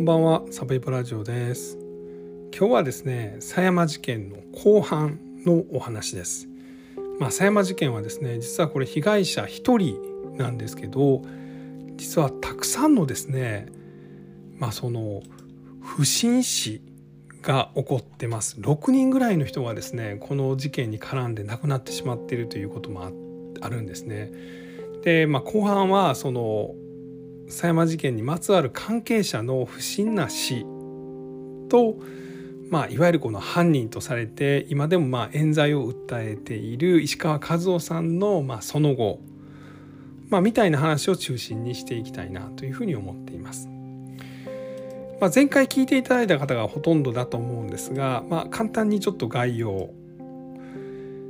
こんばんはサブイボラジオです。今日はですね狭山事件の後半のお話です。まあ狭山事件はですね実はこれ被害者1人なんですけど実はたくさんのですねまあその不審死が起こってます。6人ぐらいの人がですねこの事件に絡んで亡くなってしまっているということもあるんですね。で、まあ、後半はその狭山事件にまつわる関係者の不審な死と、まあ、いわゆるこの犯人とされて今でもまあ冤罪を訴えている石川和夫さんのまあその後、まあ、みたいな話を中心にしていきたいなというふうに思っています。まあ、前回聞いていただいた方がほとんどだと思うんですが、まあ、簡単にちょっと概要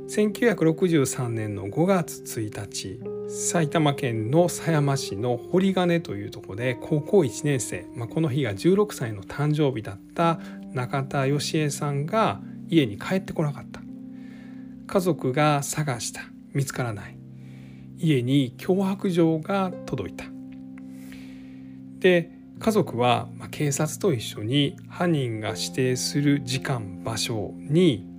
1963年の5月1日埼玉県の狭山市の堀金というところで高校1年生、まあ、この日が16歳の誕生日だった中田義恵さんが家に帰ってこなかった。家族が探した。見つからない。家に脅迫状が届いた。で家族は警察と一緒に犯人が指定する時間場所に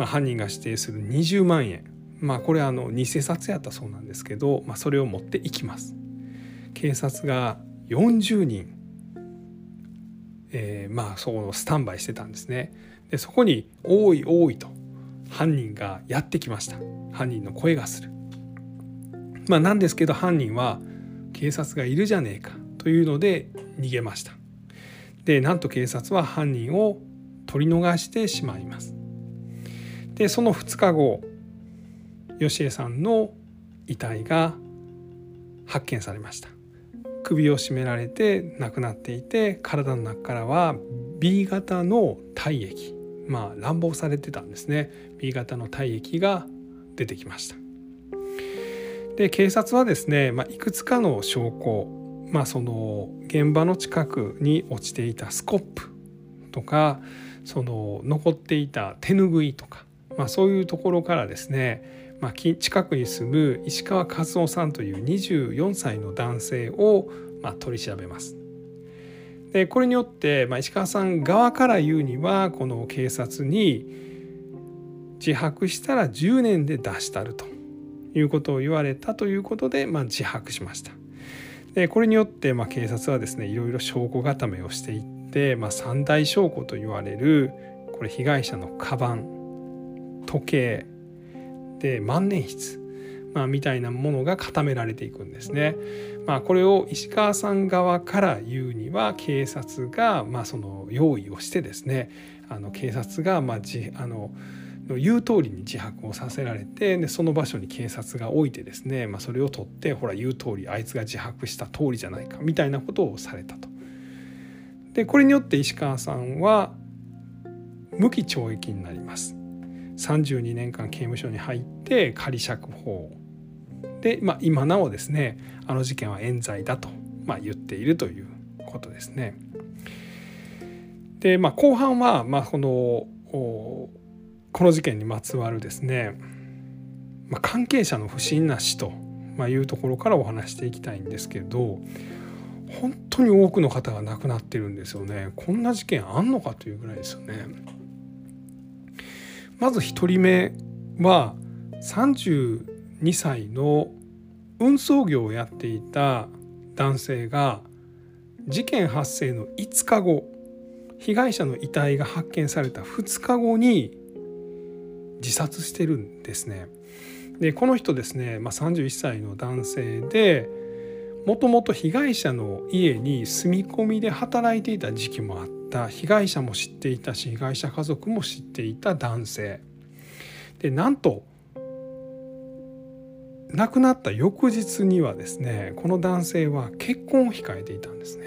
まあ、犯人が指定する20万円まあこれはあの偽札やったそうなんですけど、まあ、それを持っていきます。警察が40人、えー、まあそのスタンバイしてたんですね。でそこに「多い多い」と犯人がやってきました。犯人の声がする。まあなんですけど犯人は警察がいるじゃねえかというので逃げました。でなんと警察は犯人を取り逃してしまいます。でその2日後吉江さんの遺体が発見されました。首を絞められて亡くなっていて体の中からは B 型の体液まあ乱暴されてたんですね。B 型の体液が出てきました。で警察はですね、まあ、いくつかの証拠まあその現場の近くに落ちていたスコップとかその残っていた手ぬぐいとかまあ、そういうところからですね、まあ、近くに住む石川和夫さんという24歳の男性をまあ取り調べます。でこれによって、まあ、石川さん側から言うにはこの警察に自白したら10年で出したるということを言われたということで、まあ、自白しました。でこれによって、まあ、警察はですねいろいろ証拠固めをしていって、まあ、三大証拠と言われるこれ被害者のカバン時計で万年筆、まあ、みたいなものが固められていくんですね。まあ、これを石川さん側から言うには警察がまあその用意をしてですねあの警察がまあじあの言う通りに自白をさせられてでその場所に警察が置いてですね、まあ、それを取ってほら言う通りあいつが自白した通りじゃないかみたいなことをされたと。でこれによって石川さんは無期懲役になります。32年間刑務所に入って仮釈放で、まあ、今なおですねあの事件は冤罪だと、まあ、言っているということですね。で、まあ、後半は、まあ、このこの事件にまつわるですね、まあ、関係者の不審な死と、まあ、いうところからお話していきたいんですけど本当に多くの方が亡くなってるんですよねこんな事件あんのかというぐらいですよね。まず1人目は32歳の運送業をやっていた男性が事件発生の5日後被害者の遺体が発見された2日後に自殺してるんですね。でこの人ですね、まあ、31歳の男性でもともと被害者の家に住み込みで働いていた時期もあってた被害者も知っていたし被害者家族も知っていた男性でなんと亡くなった翌日にはですねこの男性は結婚を控えていたんですね。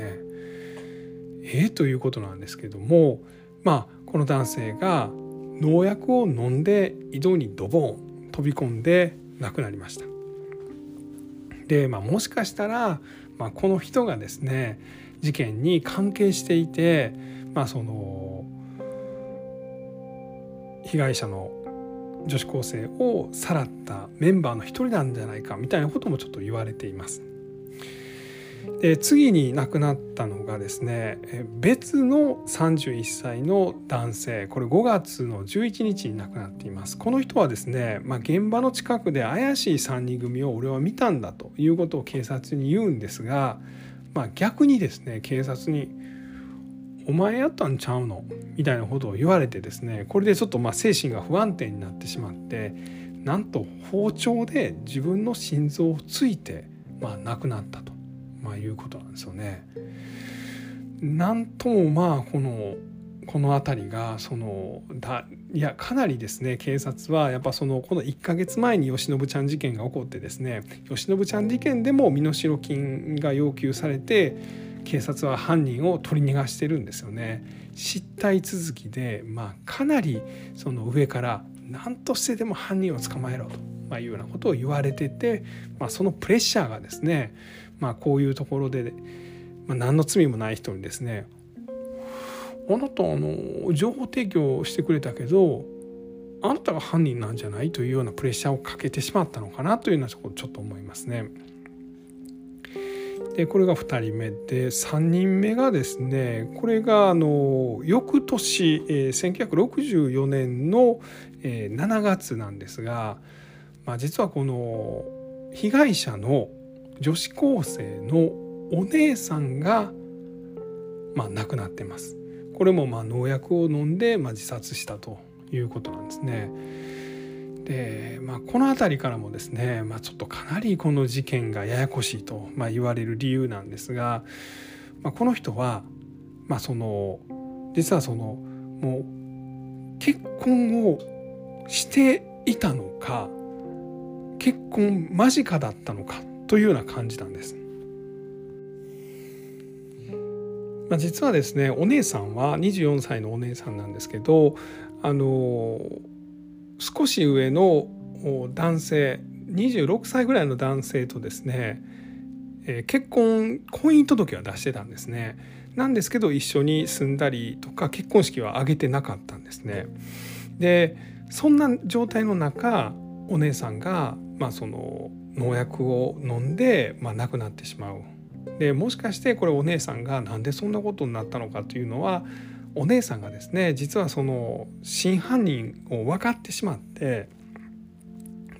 えー、ということなんですけどもまあこの男性が農薬を飲んで井戸にドボン飛び込んで亡くなりました。で、まあ、もしかしたら、まあ、この人がですね事件に関係していて、まあ、その被害者の女子高生をさらったメンバーの一人なんじゃないかみたいなこともちょっと言われています。で次に亡くなったのがですね別の31歳の男性これ5月の11日に亡くなっていますこの人はですね、まあ、現場の近くで怪しい3人組を俺は見たんだということを警察に言うんですが、まあ、逆にですね警察に「お前やったんちゃうの?」みたいなことを言われてですねこれでちょっとまあ精神が不安定になってしまってなんと包丁で自分の心臓をついて、まあ、亡くなったと。まあ、いうことなんですよね。なんともまあこのこの辺りがそのだいやかなりですね警察はやっぱそのこの1ヶ月前に吉信ちゃん事件が起こってですね吉信ちゃん事件でも身代金が要求されて警察は犯人を取り逃がしてるんですよね。失態続きで、まあ、かなりその上から何としてでも犯人を捕まえろと、まあ、いうようなことを言われてて、まあ、そのプレッシャーがですねまあ、こういうところで、まあ、何の罪もない人にですねあなたあの情報提供してくれたけどあなたが犯人なんじゃないというようなプレッシャーをかけてしまったのかなというようなところちょっと思いますね。でこれが2人目で3人目がですねこれがあの翌年、えー、1964年の、えー、7月なんですが、まあ、実はこの被害者の女子高生のお姉さんが、まあ、亡くなってます。これもまあ農薬を飲んで、ま、自殺したということなんですね。で、まあ、この辺りからもですね、まあ、ちょっとかなりこの事件がややこしいと、ま、言われる理由なんですが、まあ、この人は、まあ、その実はそのもう結婚をしていたのか結婚間近だったのかというような感じなんです。まあ、実はですねお姉さんは24歳のお姉さんなんですけどあの少し上の男性26歳ぐらいの男性とですね、えー、結婚婚姻届は出してたんですね。なんですけど一緒に住んだりとか結婚式は挙げてなかったんですね。でそんな状態の中お姉さんが、まあ、その農薬を飲んで、まあ、亡くなってしまう。でもしかしてこれお姉さんが何でそんなことになったのかというのはお姉さんがですね実はその真犯人を分かってしまって、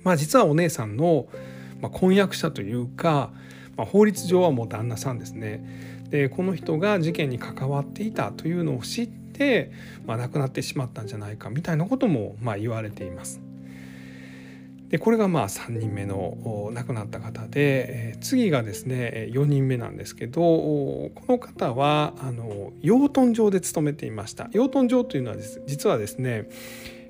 まあ、実はお姉さんの婚約者というか、まあ、法律上はもう旦那さんですね。でこの人が事件に関わっていたというのを知って、まあ、亡くなってしまったんじゃないかみたいなこともまあ言われています。でこれがまあ3人目の亡くなった方で、次がですね4人目なんですけどこの方はあの養豚場で勤めていました養豚場というのは実はですね、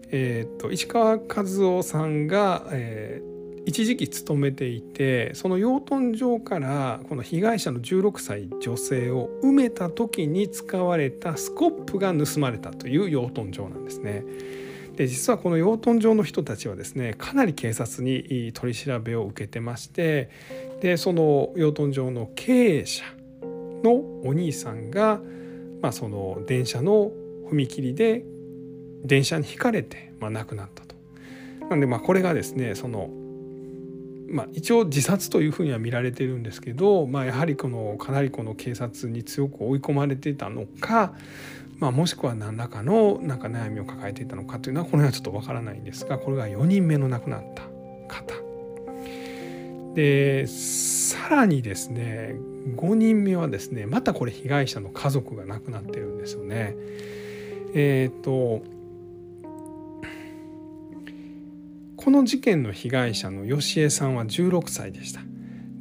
えーと、石川和夫さんが、えー、一時期勤めていてその養豚場からこの被害者の16歳女性を埋めた時に使われたスコップが盗まれたという養豚場なんですね。で実はこの養豚場の人たちはですねかなり警察に取り調べを受けてましてでその養豚場の経営者のお兄さんが、まあ、その電車の踏切で電車にひかれて、まあ、亡くなったと。なんでまあこれがですねそのまあ、一応自殺というふうには見られてるんですけど、まあ、やはりこのかなりこの警察に強く追い込まれてたのか、まあ、もしくは何らかのなんか悩みを抱えていたのかというのはこの辺はちょっとわからないんですがこれが4人目の亡くなった方でさらにですね5人目はですねまたこれ被害者の家族が亡くなってるんですよね。えっ、ー、とこの事件の被害者の吉江さんは16歳でした。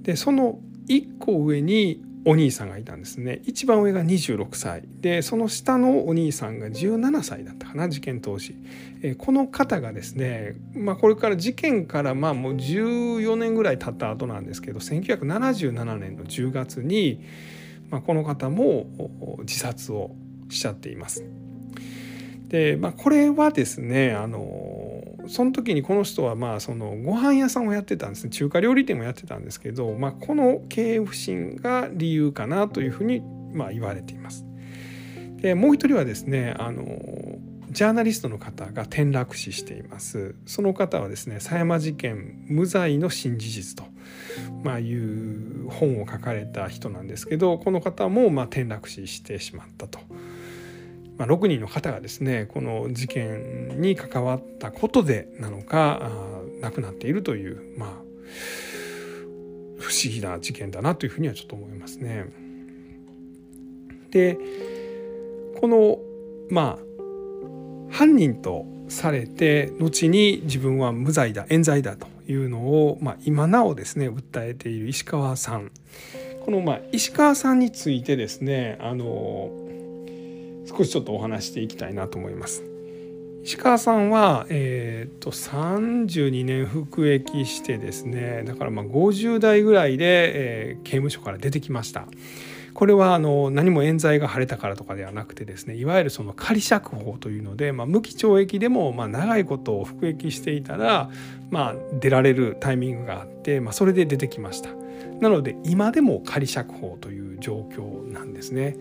でその1個上にお兄さんがいたんですね。一番上が26歳。でその下のお兄さんが17歳だったかな事件当時、えこの方がですね、まあ、これから事件からまあもう14年ぐらい経った後なんですけど1977年の10月に、まあ、この方も自殺をしちゃっています。で、まあ、これはですねあのその時にこの人はまあそのご飯屋さんをやってたんですね中華料理店もやってたんですけど、まあ、この経営不振が理由かなというふうにまあ言われています。でもう一人はですねあのジャーナリストの方が転落死していますその方はですね狭山事件無罪の新事実と、まあ、いう本を書かれた人なんですけどこの方もま転落死してしまったと。まあ、6人の方がですねこの事件に関わったことでなのか亡くなっているという、まあ、不思議な事件だなというふうにはちょっと思いますね。でこのまあ犯人とされて後に自分は無罪だ冤罪だというのを、まあ、今なおですね訴えている石川さんこのまあ石川さんについてですねあの少しちょっとお話していきたいなと思います。石川さんは、えーと、と32年服役してですねだからまあ50代ぐらいで、えー、刑務所から出てきました。これはあの何も冤罪が晴れたからとかではなくてですねいわゆるその仮釈放というので、まあ、無期懲役でもまあ長いことを服役していたら、まあ、出られるタイミングがあって、まあ、それで出てきましたなので今でも仮釈放という状況なんですね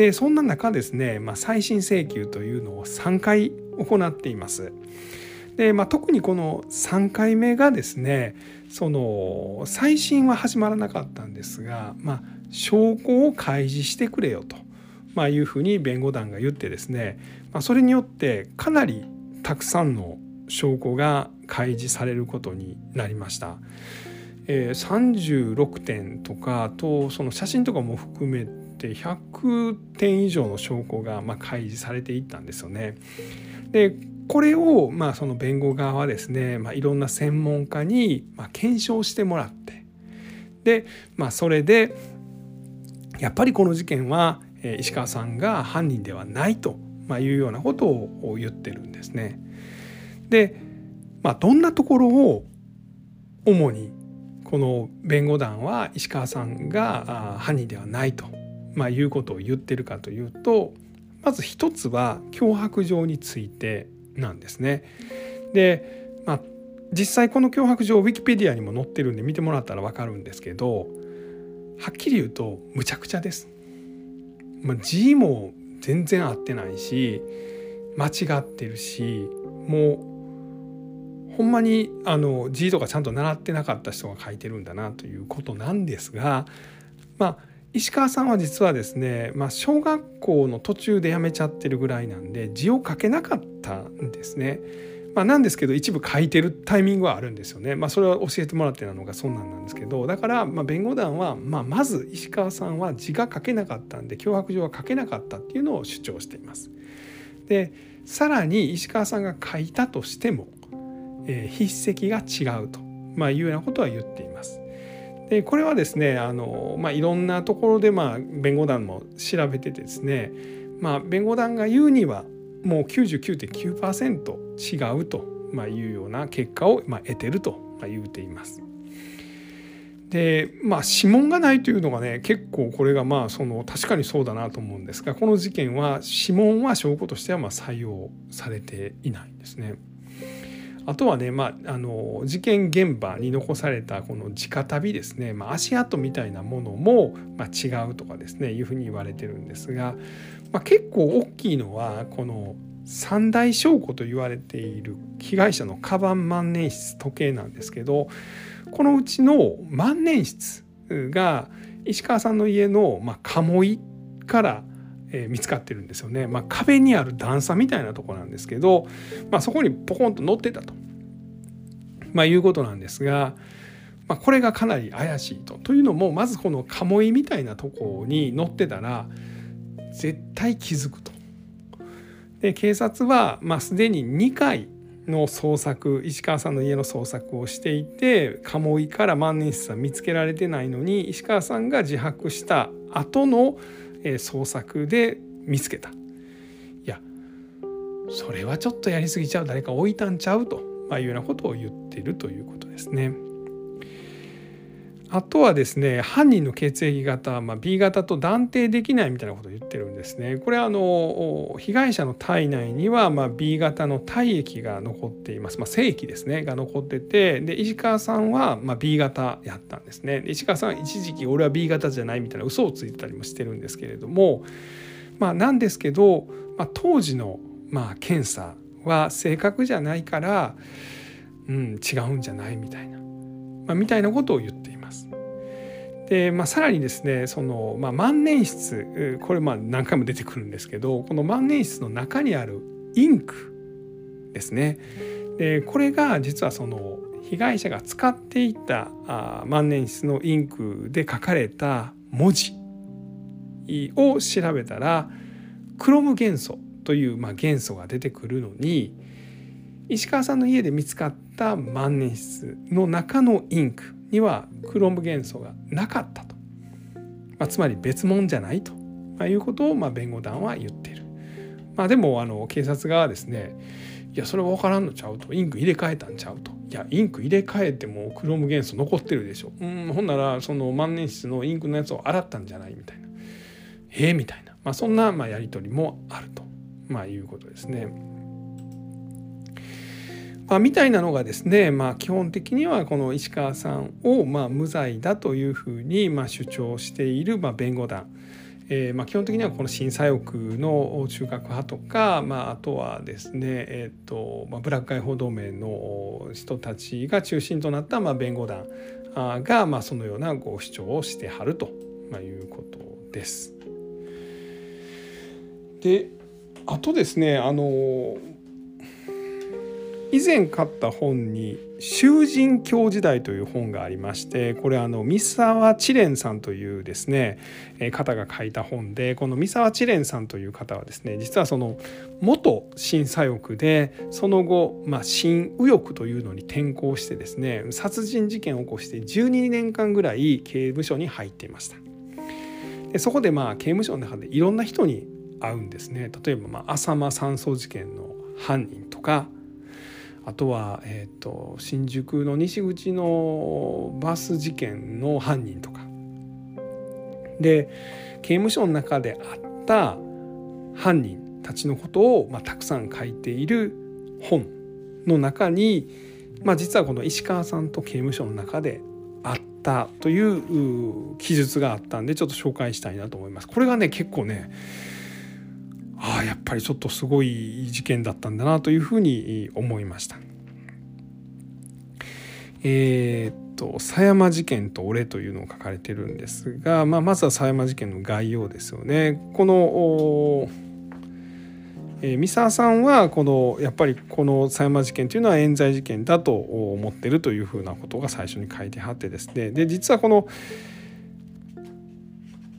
でそんな中ですね、まあ、再審請求というのを3回行っていますで、まあ、特にこの3回目がですねその再審は始まらなかったんですが、まあ、証拠を開示してくれよと、まあ、いうふうに弁護団が言ってですね、まあ、それによってかなりたくさんの証拠が開示されることになりました。えー、36点とかとその写真とかも含めて100点以上の証拠がま開示されていったんですよね。でこれをまあその弁護側はですね、まあ、いろんな専門家にま検証してもらってで、まあ、それでやっぱりこの事件は石川さんが犯人ではないというようなことを言ってるんですね。で、まあ、どんなところを主にこの弁護団は石川さんが犯人ではないと、まあ、いうことを言ってるかというとまず一つは脅迫状についてなんですね。で、まあ、実際この脅迫状ウィキペディアにも載ってるんで見てもらったら分かるんですけどはっきり言うとむちゃくちゃです。まあ、字も全然合ってないし間違ってるしもうほんまにあの字とかちゃんと習ってなかった人が書いてるんだなということなんですがまあ石川さんは実はですね、まあ、小学校の途中で辞めちゃってるぐらいなんで字を書けなかったんですね。まあ、なんですけど一部書いてるタイミングはあるんですよね。まあ、それは教えてもらってなのがそんなんなんですけどだからまあ弁護団はまあまず石川さんは字が書けなかったんで脅迫状は書けなかったっていうのを主張しています。でさらに石川さんが書いたとしても、えー、筆跡が違うと、まあ、いうようなことは言っています。でこれはですねあの、まあ、いろんなところでまあ弁護団も調べててですね、まあ、弁護団が言うにはもう99.9%違うとまいうような結果をま得てるとま言うています。でまあ指紋がないというのがね結構これがまあその確かにそうだなと思うんですがこの事件は指紋は証拠としてはま採用されていないんですね。あとはね、まあ、あの事件現場に残されたこの直旅ですね、まあ、足跡みたいなものも、ま、違うとかですねいうふうに言われてるんですが、まあ、結構大きいのはこの三大証拠と言われている被害者のカバン万年筆時計なんですけどこのうちの万年筆が石川さんの家の、まあ、鴨居からえー、見つかってるんですよね、まあ、壁にある段差みたいなとこなんですけど、まあ、そこにポコンと乗ってたと、まあ、いうことなんですが、まあ、これがかなり怪しいと。というのもまずこの鴨居みたいなとこに乗ってたら絶対気づくと。で警察は、まあ、すでに2回の捜索石川さんの家の捜索をしていて鴨居から万年筆は見つけられてないのに石川さんが自白した後のえ創作で見つけたいやそれはちょっとやりすぎちゃう誰か置いたんちゃうと、まあ、いうようなことを言ってるということですね。あとはですね犯人の血液型、まあ、B 型と断定できないみたいなことを言ってるんですね。これはあの被害者の体内には、ま、B 型の体液が残っています、まあ、精液ですねが残っててで石川さんは、ま、B 型やったんですね。で石川さんは一時期俺は B 型じゃないみたいな嘘をついてたりもしてるんですけれども、まあ、なんですけど、まあ、当時のま検査は正確じゃないから、うん、違うんじゃないみたいな、ま、みたいなことを言って。で、まあ、さらにですねその、まあ、万年筆これまあ何回も出てくるんですけどこの万年筆の中にあるインクですね。でこれが実はその被害者が使っていたあ万年筆のインクで書かれた文字を調べたらクロム元素という、まあ、元素が出てくるのに石川さんの家で見つかった万年筆の中のインクにはクロム元素がなかったと、まあ、つまり別物じゃないと、まあ、いうことをま弁護団は言っている。まあ、でもあの警察側はですねいやそれは分からんのちゃうと。インク入れ替えたんちゃうと。いやインク入れ替えてもクローム元素残ってるでしょ。うんほんならその万年筆のインクのやつを洗ったんじゃない？みたいな。ええー、みたいな、まあ、そんなまやり取りもあると、ま、いうことですね。まあ、みたいなのがですね、まあ、基本的にはこの石川さんをまあ無罪だというふうにまあ主張しているまあ弁護団、えー、まあ基本的にはこの新左翼の中核派とか、まあ、あとはですね、えーとまあ、ブラック解放同盟の人たちが中心となったまあ弁護団がまあそのようなご主張をしてはるということです。であとですねあの以前買った本に「囚人教時代」という本がありましてこれあの三沢知蓮さんというですね方が書いた本でこの三沢知蓮さんという方はですね実はその元新左翼でその後、まあ、新右翼というのに転向してですね殺人事件を起こして12年間ぐらい刑務所に入っていました。でそこでまあ刑務所の中でいろんな人に会うんですね例えばまあ浅間山荘事件の犯人とかあとは、えーと、新宿の西口のバス事件の犯人とかで刑務所の中であった犯人たちのことを、まあ、たくさん書いている本の中に、まあ、実はこの石川さんと刑務所の中であったという記述があったんでちょっと紹介したいなと思います。これがね結構ねああやっぱりちょっとすごい事件だったんだなというふうに思いました。えー、っと狭山事件と俺というのを書かれてるんですが、まあ、まずは狭山事件の概要ですよね。このえー、三沢さんはこのやっぱりこの狭山事件というのは冤罪事件だと思ってるというふうなことが最初に書いてはってですねで実はこの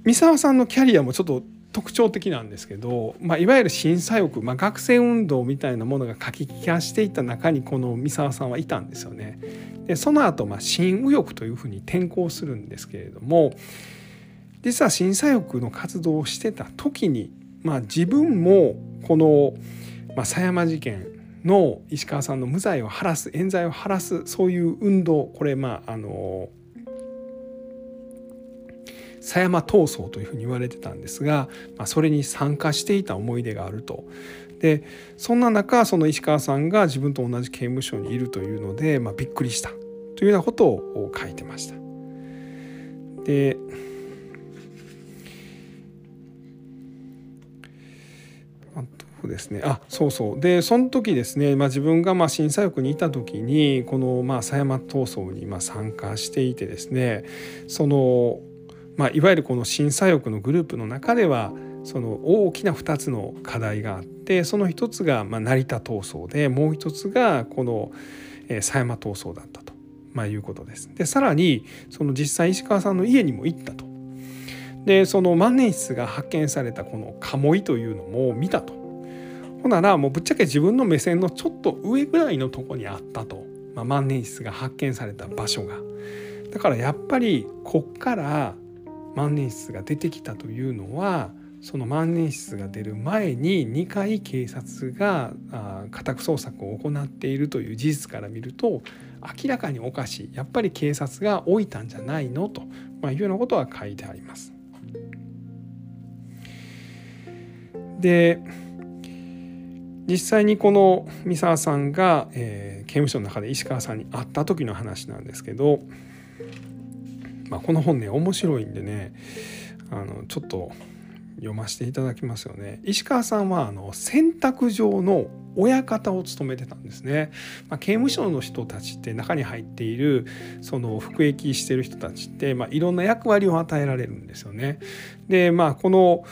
三沢さんのキャリアもちょっと特徴的なんですけど、まあ、いわゆる新左翼、まあ、学生運動みたいなものが書き利かしていた中にこの三沢さんはいたんですよね。でその後、まあ新右翼というふうに転向するんですけれども実は新左翼の活動をしてた時に、まあ、自分もこの、まあ、狭山事件の石川さんの無罪を晴らす冤罪を晴らすそういう運動これまああの狭山闘争というふうに言われてたんですが、まあ、それに参加していた思い出があると。でそんな中その石川さんが自分と同じ刑務所にいるというので、まあ、びっくりしたというようなことを書いてました。でですねあそうそうでその時ですね、まあ、自分がまあ審査翼にいた時にこのまあ狭山闘争にまあ参加していてですねそのまあ、いわゆるこの審査翼のグループの中ではその大きな2つの課題があってその一つがま成田闘争でもう一つがこの狭山闘争だったと、まあ、いうことです。でさらにその実際石川さんの家にも行ったと。でその万年筆が発見されたこの鴨居というのも見たと。ほならもうぶっちゃけ自分の目線のちょっと上ぐらいのとこにあったと、まあ、万年筆が発見された場所が。だからやっぱりこっから万年筆が出てきたというのはその万年筆が出る前に2回警察が家宅捜索を行っているという事実から見ると明らかにおかしいやっぱり警察が置いたんじゃないのと、まあ、いうようなことは書いてあります。で実際にこの三沢さんが、えー、刑務所の中で石川さんに会った時の話なんですけどまあ、この本ね面白いんでねあのちょっと読ませていただきますよね。石川さんはあの洗濯場の親方を務めてたんですね、まあ、刑務所の人たちって中に入っているその服役してる人たちって、まあ、いろんな役割を与えられるんですよね。でまあこの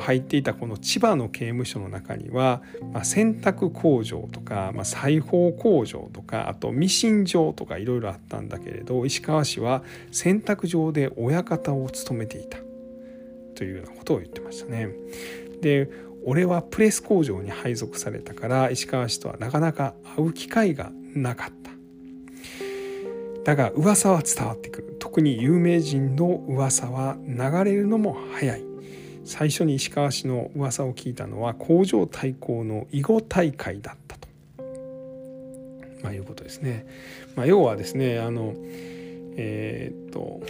入っていたこの千葉の刑務所の中には、まあ、洗濯工場とか、まあ、裁縫工場とかあとミシン場とかいろいろあったんだけれど石川氏は洗濯場で親方を務めていた。というようなことを言ってましたね。で俺はプレス工場に配属されたから石川氏とはなかなか会う機会がなかった。だが噂は伝わってくる。特に有名人の噂は流れるのも早い。最初に石川氏の噂を聞いたのは工場対抗の囲碁大会だったと、まあ、いうことですね、まあ、要はですねあのえー、っと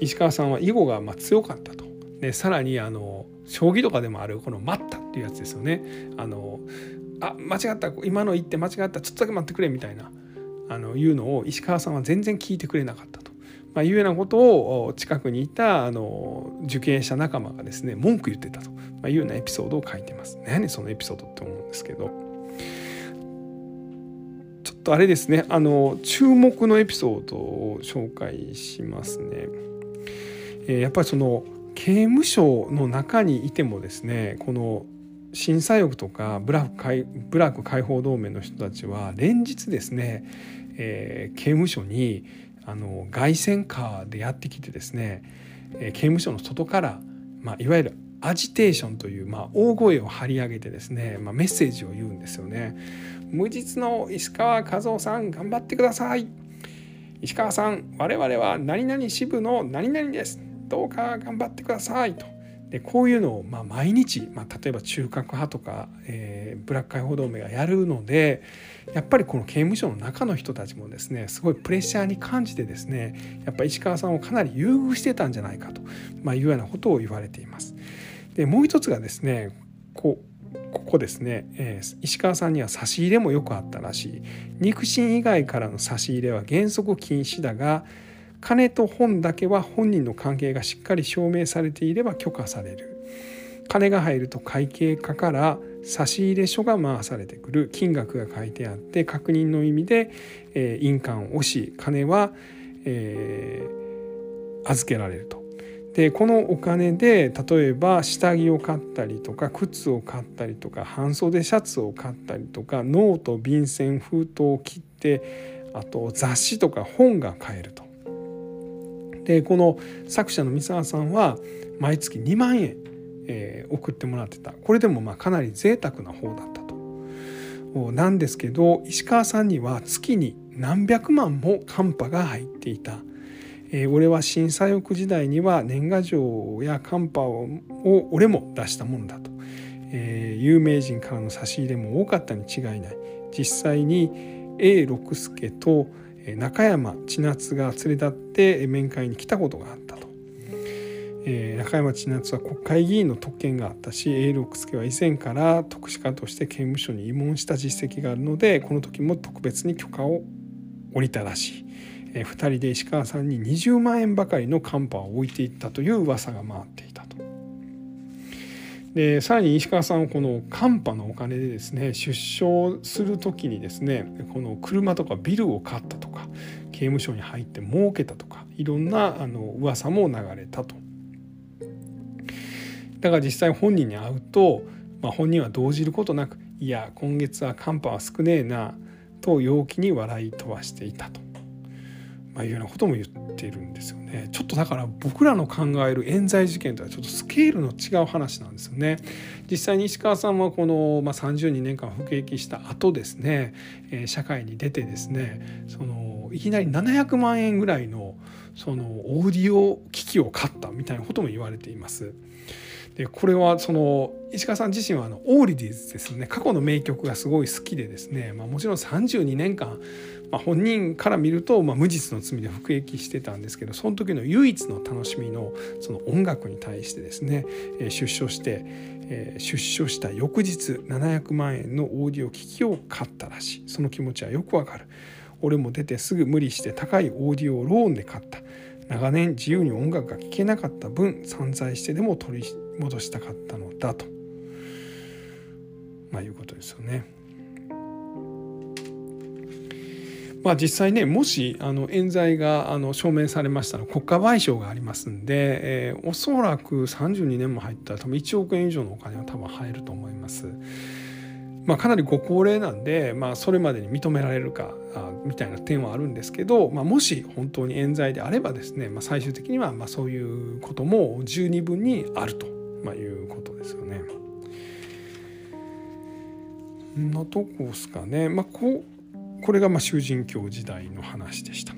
石川さんは囲碁がま強かったと。でさらにあの将棋とかでもあるこの「待った」っていうやつですよね。あのあ間違った今の言って間違ったちょっとだけ待ってくれみたいなあのいうのを石川さんは全然聞いてくれなかったと、まあ、いうようなことを近くにいたあの受刑者仲間がですね文句言ってたと、まあ、いうようなエピソードを書いてます。何そのエピソードって思うんですけど。ちょっとあれですねあの注目のエピソードを紹介しますね。えー、やっぱりその刑務所の中にいてもですねこの審査欲とかブラックブラック解放同盟の人たちは連日ですね、えー、刑務所にあの凱旋カーでやってきてですね、えー、刑務所の外から、まあ、いわゆるアジテーションという、まあ、大声を張り上げてですね、まあ、メッセージを言うんですよね。無実の石川和夫さん頑張ってください。石川さん我々は何々支部の何々です。どうか頑張ってくださいと。でこういうのをま毎日、まあ、例えば中核派とか、えー、ブラック解放同盟がやるのでやっぱりこの刑務所の中の人たちもですねすごいプレッシャーに感じてですねやっぱ石川さんをかなり優遇してたんじゃないかと、まあ、いうようなことを言われています。でもう一つがですねこここですね、えー、石川さんには差し入れもよくあったらしい肉親以外からの差し入れは原則禁止だが金と本だけは本人の関係がしっかり証明されていれば許可される金が入ると会計課から差し入れ書が回されてくる金額が書いてあって確認の意味で、えー、印鑑を押し金は、えー、預けられると。でこのお金で例えば下着を買ったりとか靴を買ったりとか半袖シャツを買ったりとかノート便箋封筒を切ってあと雑誌とか本が買えると。でこの作者の三沢さんは毎月2万円、えー、送ってもらってたこれでもまあかなり贅沢な方だったと。なんですけど石川さんには月に何百万もカンパが入っていた。えー、俺は震災翌時代には年賀状やカンパを俺も出したものだと、えー、有名人からの差し入れも多かったに違いない実際に A 六輔と中山千夏が連れ立って面会に来たことがあったと、えー、中山千夏は国会議員の特権があったし永六輔は以前から特殊課として刑務所に慰問した実績があるのでこの時も特別に許可を下りたらしい、えー、2人で石川さんに20万円ばかりのカンパを置いていったという噂が回っていたと。でさらに石川さんはこのカンパのお金でですね出生する時にですねこの車とかビルを買ったとか刑務所に入って儲けたとかいろんなあの噂も流れたと。だから実際本人に会うと、まあ、本人は動じることなく「いや今月はカンパは少ねえな」と陽気に笑い飛ばしていたと。まあ、いうようなことも言っているんですよね。ちょっとだから僕らの考える冤罪事件とはちょっとスケールの違う話なんですよね。実際に石川さんはこの、まあ、32年間服役した後ですね、えー、社会に出てですねそのいきなり700万円ぐらいのそのオーディオ機器を買ったみたいなことも言われています。でこれはその石川さん自身はあのオーリディーズですね過去の名曲がすごい好きでですね、まあ、もちろん32年間まあ、本人から見ると、まあ、無実の罪で服役してたんですけどその時の唯一の楽しみのその音楽に対してですね、えー、出所して、えー、出所した翌日700万円のオーディオ機器を買ったらしい。その気持ちはよくわかる。俺も出てすぐ無理して高いオーディオをローンで買った。長年自由に音楽が聴けなかった分散財してでも取り戻したかったのだと、まあ、いうことですよね。まあ、実際ねもしあの冤罪があの証明されましたら国家賠償がありますんで、えー、おそらく32年も入ったら多分1億円以上のお金は多分入ると思います。まあ、かなりご高齢なんで、まあ、それまでに認められるかみたいな点はあるんですけど、まあ、もし本当に冤罪であればですね、まあ、最終的にはまあそういうことも十二分にあると、まあ、いうことですよね。のとこですかね、まあ、ここれがまあ囚人教時代の話でした。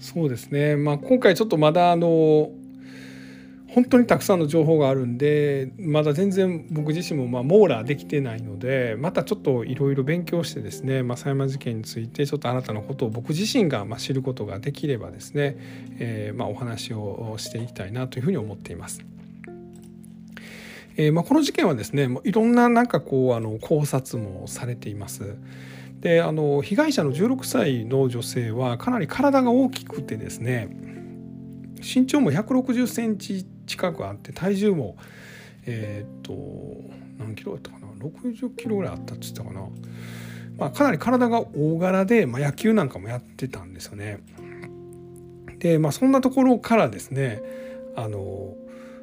そうですね、まあ、今回ちょっとまだあの本当にたくさんの情報があるんでまだ全然僕自身もまあ網羅できてないのでまたちょっといろいろ勉強してですね狭山事件についてちょっとあなたのことを僕自身がまあ知ることができればですね、えー、まあお話をしていきたいなというふうに思っています。えー、まあこの事件はですねもういろんななんかこうあの考察もされています。であの被害者の16歳の女性はかなり体が大きくてですね身長も160センチ近くあって体重もえっ、と何キロだったかな60キロぐらいあったって言ったかな、まあ、かなり体が大柄で、まあ、野球なんかもやってたんですよね。でまあそんなところからですねあの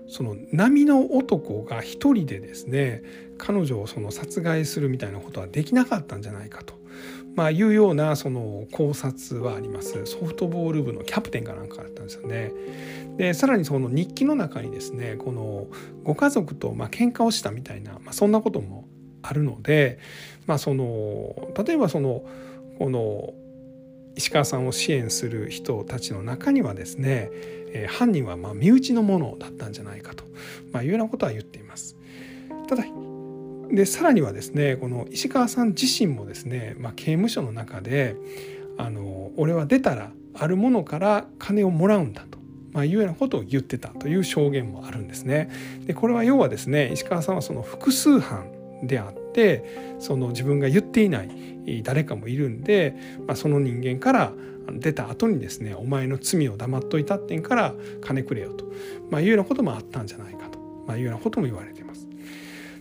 その波の男が一人でですね彼女をその殺害するみたいなことはできなかったんじゃないかと。まあ、いうようなその考察はありますソフトボール部のキャプテンかなんかだったんですよね。でさらにその日記の中にですねこのご家族とまあ喧嘩をしたみたいな、まあ、そんなこともあるので、まあ、その例えばそのこの石川さんを支援する人たちの中にはですね、えー、犯人はまあ身内のものだったんじゃないかと、まあ、いうようなことは言っています。ただでさらにはですねこの石川さん自身もですね、まあ、刑務所の中であの俺は出たらあるものから金をもらうんだと。まあ、いうようなことを言ってたという証言もあるんですね。でこれは要はですね石川さんはその複数犯であってその自分が言っていない誰かもいるんで、まあ、その人間から出た後にですねお前の罪を黙っといたってんから金くれよと、まあ、いうようなこともあったんじゃないかと、まあ、いうようなことも言われています。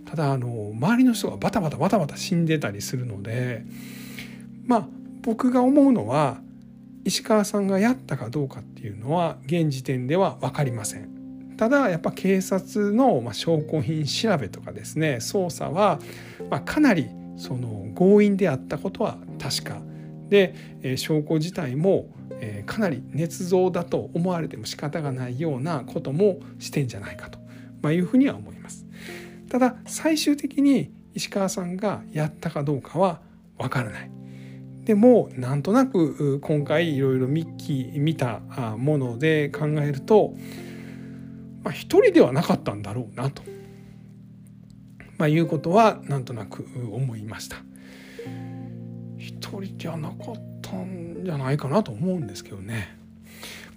ただあの周りの人がバタバタバタバタ死んでたりするのでまあ僕が思うのは石川さんがやったかどうかっていうのは現時点では分かりません。ただやっぱ警察の証拠品調べとかですね捜査はかなりその強引であったことは確かでで証拠自体もかなり捏造だと思われても仕方がないようなこともしてんじゃないかというふうには思います。ただ最終的に石川さんがやったかどうかはわからない。でもなんとなく今回いろいろ見見たもので考えると、まあ、一人ではなかったんだろうなと、まあ、いうことはなんとなく思いました。一人じゃなかったんじゃないかなと思うんですけどね。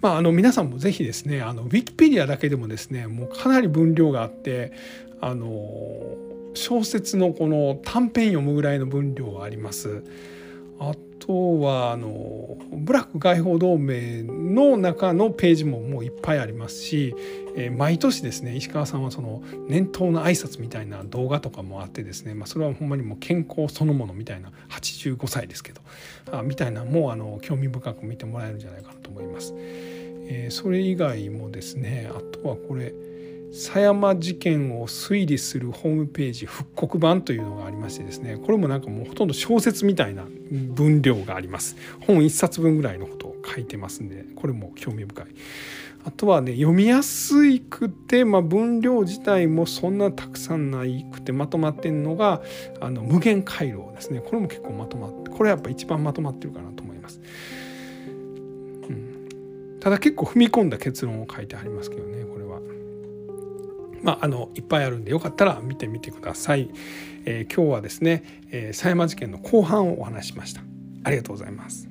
まあ、あの皆さんもぜひですねあのウィキペディアだけでもですねもうかなり分量があってあの小説のこの短編読むぐらいの分量はあります。あとはあのブラック外報同盟の中のページももういっぱいありますし、えー、毎年ですね石川さんはその年頭の挨拶みたいな動画とかもあってですね、まあ、それはほんまにもう健康そのものみたいな85歳ですけどあみたいなもうあの興味深く見てもらえるんじゃないかなと思います。えー、それ以外もですねあとはこれ狭山事件を推理するホームページ復刻版というのがありましてですねこれもなんかもうほとんど小説みたいな分量があります。本1冊分ぐらいのことを書いてますんでこれも興味深い。あとはね読みやすくて、まあ、分量自体もそんなたくさんないくてまとまってんのがあの無限回路ですね。これも結構まとまってこれやっぱ一番まとまってるかなと思います、うん、ただ結構踏み込んだ結論を書いてありますけどね。まあ、あのいっぱいあるんでよかったら見てみてください。えー、今日はですね、えー、狭山事件の後半をお話ししました。ありがとうございます。